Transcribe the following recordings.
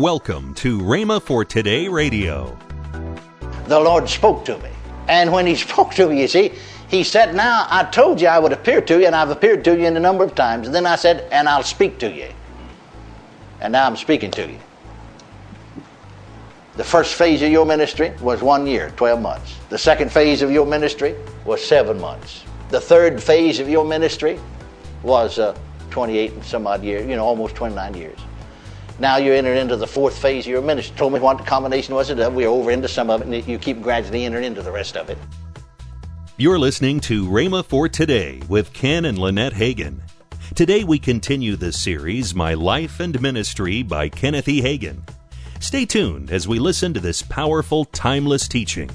Welcome to Rhema for Today Radio. the Lord spoke to me. And when He spoke to me, you see, He said, Now I told you I would appear to you, and I've appeared to you in a number of times. And then I said, And I'll speak to you. And now I'm speaking to you. The first phase of your ministry was one year, 12 months. The second phase of your ministry was seven months. The third phase of your ministry was uh, 28 and some odd years, you know, almost 29 years. Now you're entering into the fourth phase of your ministry. Told me what the combination was of. We're over into some of it, and you keep gradually entering into the rest of it. You're listening to Rhema for Today with Ken and Lynette Hagin. Today we continue the series My Life and Ministry by Kenneth E. Hagin. Stay tuned as we listen to this powerful, timeless teaching.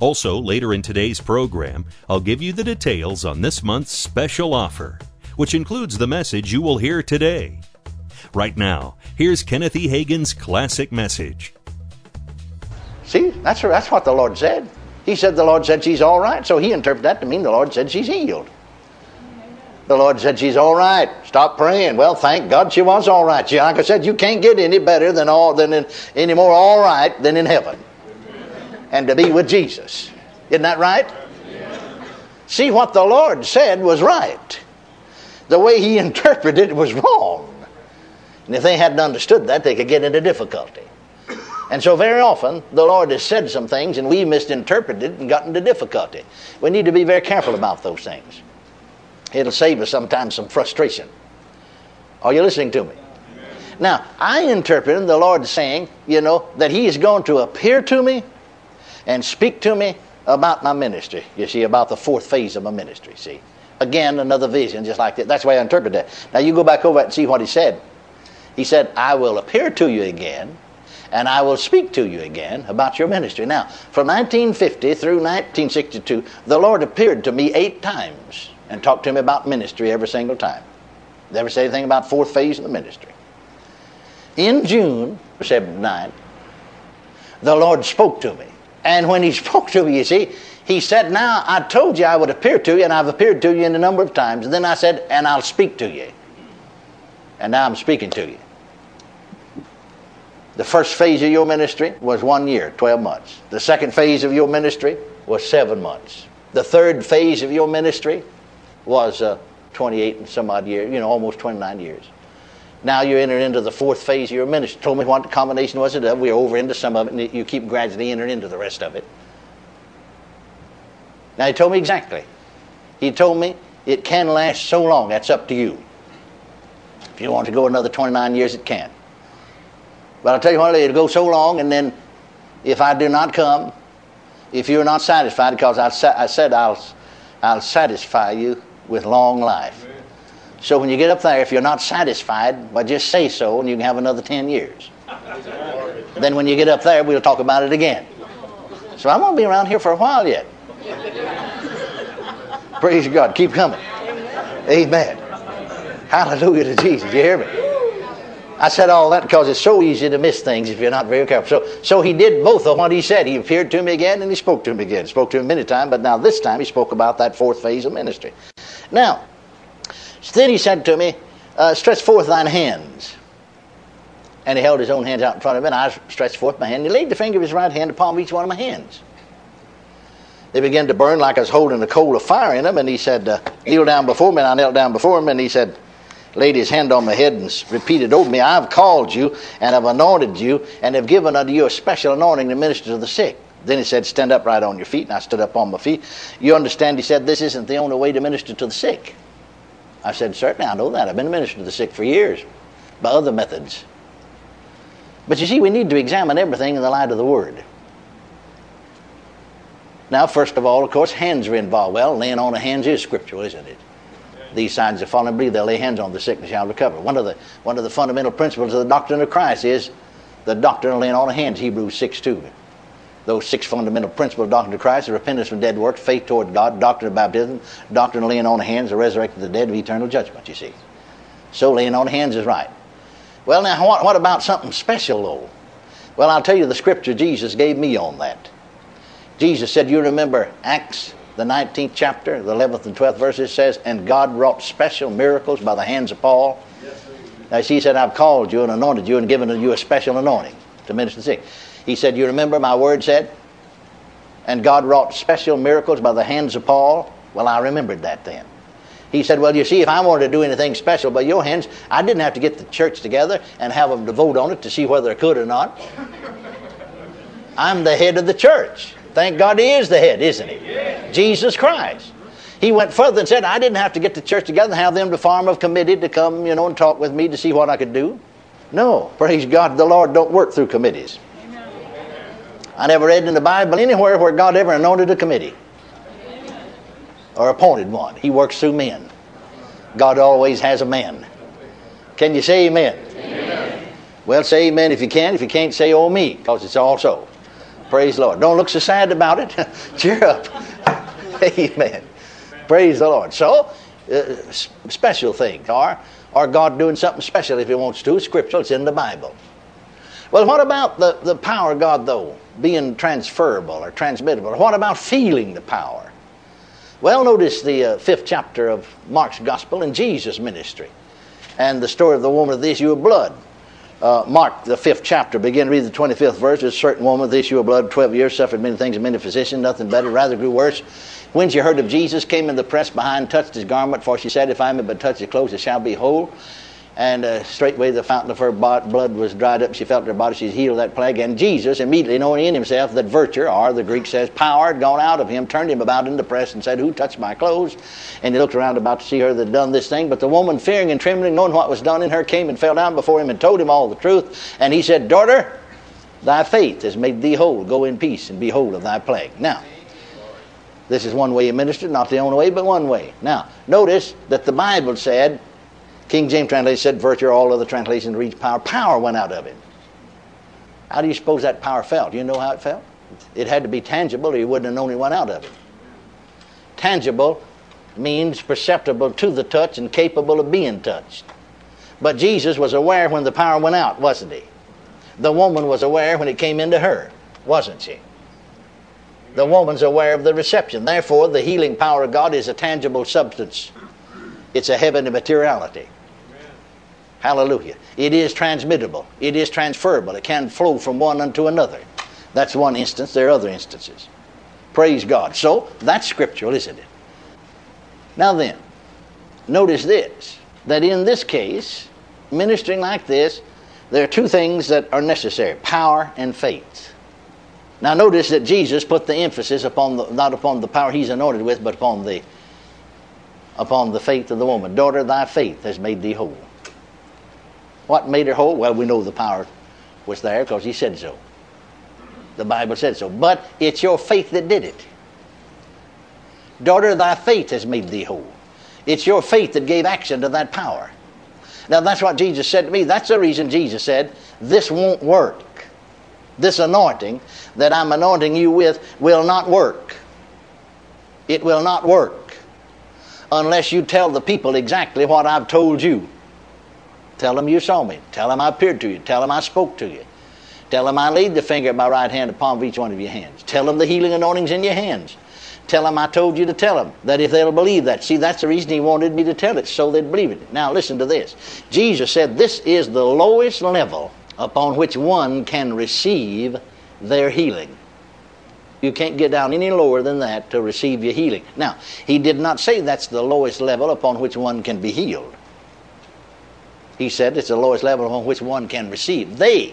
Also, later in today's program, I'll give you the details on this month's special offer, which includes the message you will hear today. Right now, here's Kenneth E. Hagin's classic message. See, that's, that's what the Lord said. He said the Lord said she's all right, so he interpreted that to mean the Lord said she's healed. The Lord said she's all right. Stop praying. Well, thank God she was all right. She, like I said, you can't get any better than all than in, any more all right than in heaven, and to be with Jesus. Isn't that right? See, what the Lord said was right. The way He interpreted it was wrong. And if they hadn't understood that, they could get into difficulty. And so, very often, the Lord has said some things and we misinterpreted and got into difficulty. We need to be very careful about those things. It'll save us sometimes some frustration. Are you listening to me? Now, I interpreted the Lord saying, you know, that He is going to appear to me and speak to me about my ministry. You see, about the fourth phase of my ministry. See, again, another vision, just like that. That's the way I interpret that. Now, you go back over and see what He said. He said, I will appear to you again and I will speak to you again about your ministry. Now, from 1950 through 1962, the Lord appeared to me eight times and talked to me about ministry every single time. Never said anything about fourth phase of the ministry. In June 79, the Lord spoke to me. And when He spoke to me, you see, He said, Now I told you I would appear to you, and I've appeared to you in a number of times. And then I said, And I'll speak to you. And now I'm speaking to you. The first phase of your ministry was one year, 12 months. The second phase of your ministry was seven months. The third phase of your ministry was uh, 28 and some odd years, you know, almost 29 years. Now you're entering into the fourth phase of your ministry. Told me what the combination was it of. We're over into some of it, and you keep gradually entering into the rest of it. Now he told me exactly. He told me it can last so long. That's up to you. If you want to go another 29 years, it can. But I'll tell you what, it'll go so long, and then if I do not come, if you're not satisfied, because I, sa- I said I'll, I'll satisfy you with long life. So when you get up there, if you're not satisfied, well, just say so, and you can have another 10 years. then when you get up there, we'll talk about it again. So I'm going to be around here for a while yet. Praise God. Keep coming. Amen. Hallelujah to Jesus. You hear me? I said all that because it's so easy to miss things if you're not very careful. So, so he did both of what he said. He appeared to me again and he spoke to him again. Spoke to him many times, but now this time he spoke about that fourth phase of ministry. Now, then he said to me, uh, Stretch forth thine hands. And he held his own hands out in front of me, and I stretched forth my hand. He laid the finger of his right hand upon each one of my hands. They began to burn like I was holding a coal of fire in them, and he said, uh, Kneel down before me. And I knelt down before him, and he said, laid his hand on my head and repeated over me, I've called you and have anointed you and have given unto you a special anointing to minister to the sick. Then he said, Stand up right on your feet. And I stood up on my feet. You understand, he said, this isn't the only way to minister to the sick. I said, Certainly, I know that. I've been ministering to the sick for years by other methods. But you see, we need to examine everything in the light of the Word. Now, first of all, of course, hands are involved. Well, laying on of hands is scriptural, isn't it? These signs of falling believe they'll lay hands on the sick and shall recover. One of the one of the fundamental principles of the doctrine of Christ is the doctrine of laying on of hands, Hebrews 6 2. Those six fundamental principles of doctrine of Christ are repentance from dead works, faith toward God, doctrine of baptism, doctrine of laying on of hands, the resurrected the dead of eternal judgment, you see. So laying on of hands is right. Well, now, what, what about something special, though? Well, I'll tell you the scripture Jesus gave me on that. Jesus said, You remember Acts the 19th chapter, the 11th and 12th verses says, And God wrought special miracles by the hands of Paul. Now, he said, I've called you and anointed you and given you a special anointing to minister the sick. He said, You remember my word said? And God wrought special miracles by the hands of Paul. Well, I remembered that then. He said, Well, you see, if I wanted to do anything special by your hands, I didn't have to get the church together and have them to vote on it to see whether I could or not. I'm the head of the church. Thank God he is the head, isn't he? Jesus Christ. He went further and said, I didn't have to get the church together and have them to form a committee to come, you know, and talk with me to see what I could do. No, praise God, the Lord don't work through committees. I never read in the Bible anywhere where God ever anointed a committee or appointed one. He works through men. God always has a man. Can you say amen? amen? Well, say amen if you can. If you can't, say oh me, because it's all so. Praise the Lord. Don't look so sad about it. Cheer up. amen. Praise the Lord. So, uh, special things are, are God doing something special if He wants to? Scriptural, it's in the Bible. Well, what about the, the power of God, though, being transferable or transmittable? What about feeling the power? Well, notice the uh, fifth chapter of Mark's Gospel and Jesus' ministry and the story of the woman of the issue of blood. Uh, Mark, the fifth chapter, begin to read the 25th verse. There's A certain woman with issue of blood, 12 years, suffered many things of many physicians, nothing better, rather grew worse. When she heard of Jesus, came in the press behind, touched his garment, for she said, If I may but touch his clothes, I shall be whole and uh, straightway the fountain of her blood was dried up. She felt her body she's healed that plague. And Jesus, immediately knowing in himself that virtue, or the Greek says power, had gone out of him, turned him about in the press and said, Who touched my clothes? And he looked around about to see her that had done this thing. But the woman, fearing and trembling, knowing what was done in her, came and fell down before him and told him all the truth. And he said, Daughter, thy faith has made thee whole. Go in peace and be whole of thy plague. Now, this is one way he ministered, not the only way, but one way. Now, notice that the Bible said King James translation said virtue, all other translations reads power. Power went out of him. How do you suppose that power felt? You know how it felt? It had to be tangible or you wouldn't have known it went out of him. Tangible means perceptible to the touch and capable of being touched. But Jesus was aware when the power went out, wasn't he? The woman was aware when it came into her, wasn't she? The woman's aware of the reception. Therefore, the healing power of God is a tangible substance. It's a heavenly materiality. Hallelujah. It is transmittable. It is transferable. It can flow from one unto another. That's one instance. There are other instances. Praise God. So, that's scriptural, isn't it? Now then, notice this that in this case, ministering like this, there are two things that are necessary power and faith. Now, notice that Jesus put the emphasis upon the, not upon the power he's anointed with, but upon the, upon the faith of the woman. Daughter, thy faith has made thee whole. What made her whole? Well, we know the power was there because he said so. The Bible said so. But it's your faith that did it. Daughter, thy faith has made thee whole. It's your faith that gave action to that power. Now, that's what Jesus said to me. That's the reason Jesus said, This won't work. This anointing that I'm anointing you with will not work. It will not work unless you tell the people exactly what I've told you. Tell them you saw me. Tell them I appeared to you. Tell them I spoke to you. Tell them I laid the finger of my right hand upon each one of your hands. Tell them the healing anointing's in your hands. Tell them I told you to tell them that if they'll believe that. See, that's the reason he wanted me to tell it, so they'd believe it. Now, listen to this. Jesus said this is the lowest level upon which one can receive their healing. You can't get down any lower than that to receive your healing. Now, he did not say that's the lowest level upon which one can be healed. He said it's the lowest level on which one can receive. They,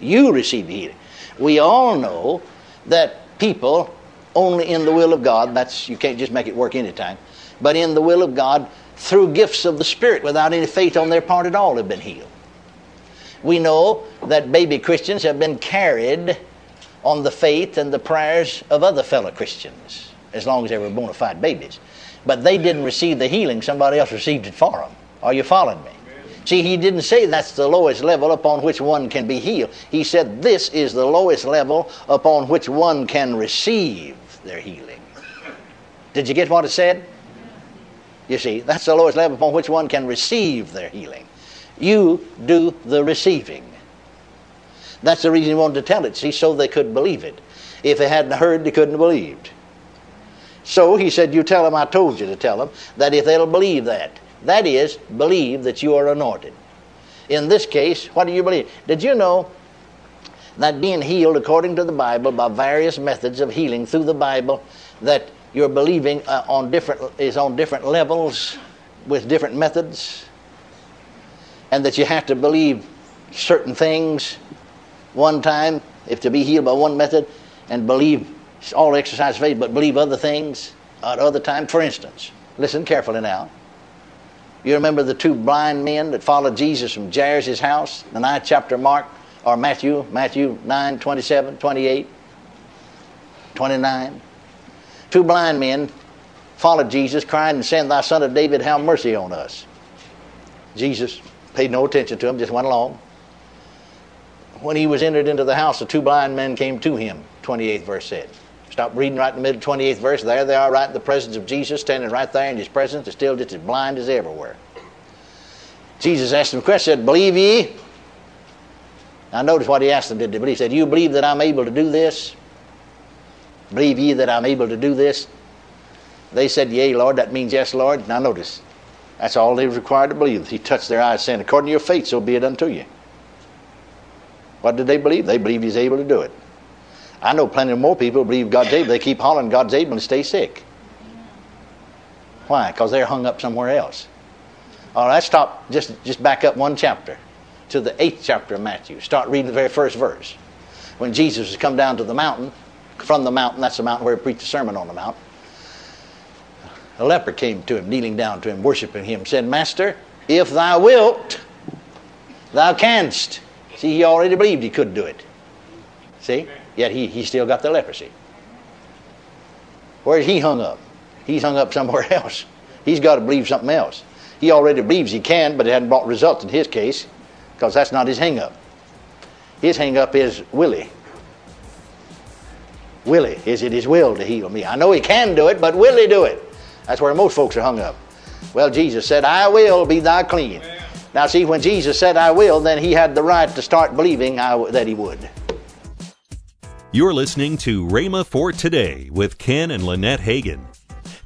you receive healing. We all know that people only in the will of God, that's you can't just make it work anytime, but in the will of God, through gifts of the Spirit without any faith on their part at all, have been healed. We know that baby Christians have been carried on the faith and the prayers of other fellow Christians, as long as they were bona fide babies. But they didn't receive the healing, somebody else received it for them. Are you following me? See, he didn't say that's the lowest level upon which one can be healed. He said this is the lowest level upon which one can receive their healing. Did you get what it said? You see, that's the lowest level upon which one can receive their healing. You do the receiving. That's the reason he wanted to tell it, see, so they could believe it. If they hadn't heard, they couldn't have believed. So he said, You tell them I told you to tell them that if they'll believe that, that is, believe that you are anointed. In this case, what do you believe? Did you know that being healed according to the Bible by various methods of healing through the Bible, that you're believing uh, on different is on different levels with different methods, and that you have to believe certain things one time if to be healed by one method, and believe all exercise faith, but believe other things at other times. For instance, listen carefully now. You remember the two blind men that followed Jesus from Jairus' house, the ninth chapter Mark or Matthew, Matthew 9, 27, 28, 29. Two blind men followed Jesus, crying and saying, Thy son of David, have mercy on us. Jesus paid no attention to him, just went along. When he was entered into the house, the two blind men came to him, 28th verse said. Stop reading right in the middle, of 28th verse. There they are, right in the presence of Jesus, standing right there in his presence, They're still just as blind as everywhere. Jesus asked them a question, said, Believe ye? Now notice what he asked them, did they believe? He said, You believe that I'm able to do this? Believe ye that I'm able to do this? They said, Yea, Lord. That means yes, Lord. Now notice, that's all they was required to believe. He touched their eyes, saying, According to your faith, so be it unto you. What did they believe? They believed he's able to do it. I know plenty of more people believe God's able. They keep hollering God's able and stay sick. Why? Because they're hung up somewhere else. All right, stop. Just just back up one chapter to the eighth chapter of Matthew. Start reading the very first verse. When Jesus has come down to the mountain, from the mountain, that's the mountain where he preached the Sermon on the Mount. A leper came to him, kneeling down to him, worshiping him, said, Master, if thou wilt, thou canst. See, he already believed he could do it. See? Yet he, he still got the leprosy. Where's he hung up? He's hung up somewhere else. He's got to believe something else. He already believes he can, but it hadn't brought results in his case because that's not his hang up. His hang up is Willie. Willie, is it his will to heal me? I know he can do it, but will he do it? That's where most folks are hung up. Well, Jesus said, I will be thy clean. Now, see, when Jesus said, I will, then he had the right to start believing that he would. You're listening to Rhema for Today with Ken and Lynette Hagin.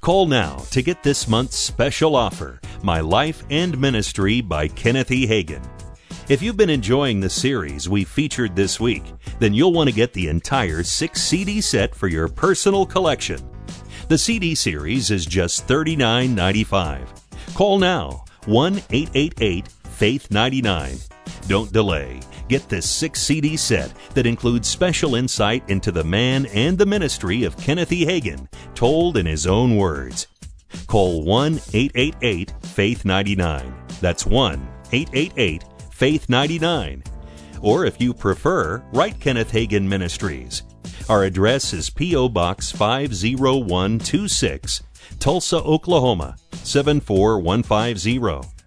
Call now to get this month's special offer My Life and Ministry by Kenneth E. Hagin. If you've been enjoying the series we featured this week, then you'll want to get the entire six CD set for your personal collection. The CD series is just $39.95. Call now 1 888 Faith 99. Don't delay. Get this six CD set that includes special insight into the man and the ministry of Kenneth E. Hagin, told in his own words. Call 1 888 Faith 99. That's 1 888 Faith 99. Or if you prefer, write Kenneth Hagin Ministries. Our address is P.O. Box 50126, Tulsa, Oklahoma 74150.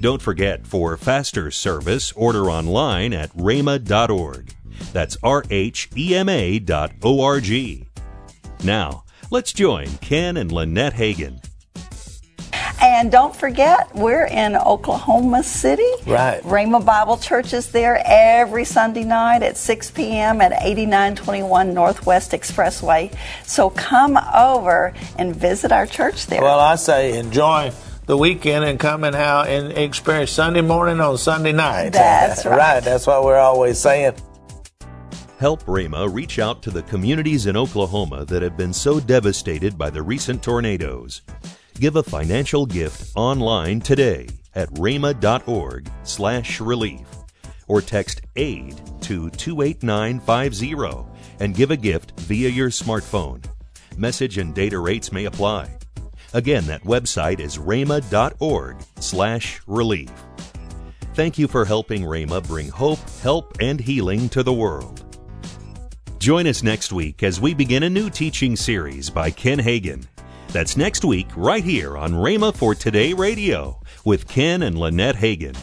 Don't forget, for faster service, order online at rhema.org. That's R H E M A dot O R G. Now, let's join Ken and Lynette Hagin. And don't forget, we're in Oklahoma City. Right. Rhema Bible Church is there every Sunday night at 6 p.m. at 8921 Northwest Expressway. So come over and visit our church there. Well, I say enjoy the weekend and come and, how, and experience Sunday morning on Sunday night. That's right. right. That's what we're always saying. Help Rhema reach out to the communities in Oklahoma that have been so devastated by the recent tornadoes. Give a financial gift online today at rhema.org slash relief or text AID to 28950 and give a gift via your smartphone. Message and data rates may apply. Again, that website is rhema.org slash relief. Thank you for helping Rhema bring hope, help, and healing to the world. Join us next week as we begin a new teaching series by Ken Hagin. That's next week, right here on Rhema for Today Radio with Ken and Lynette Hagin.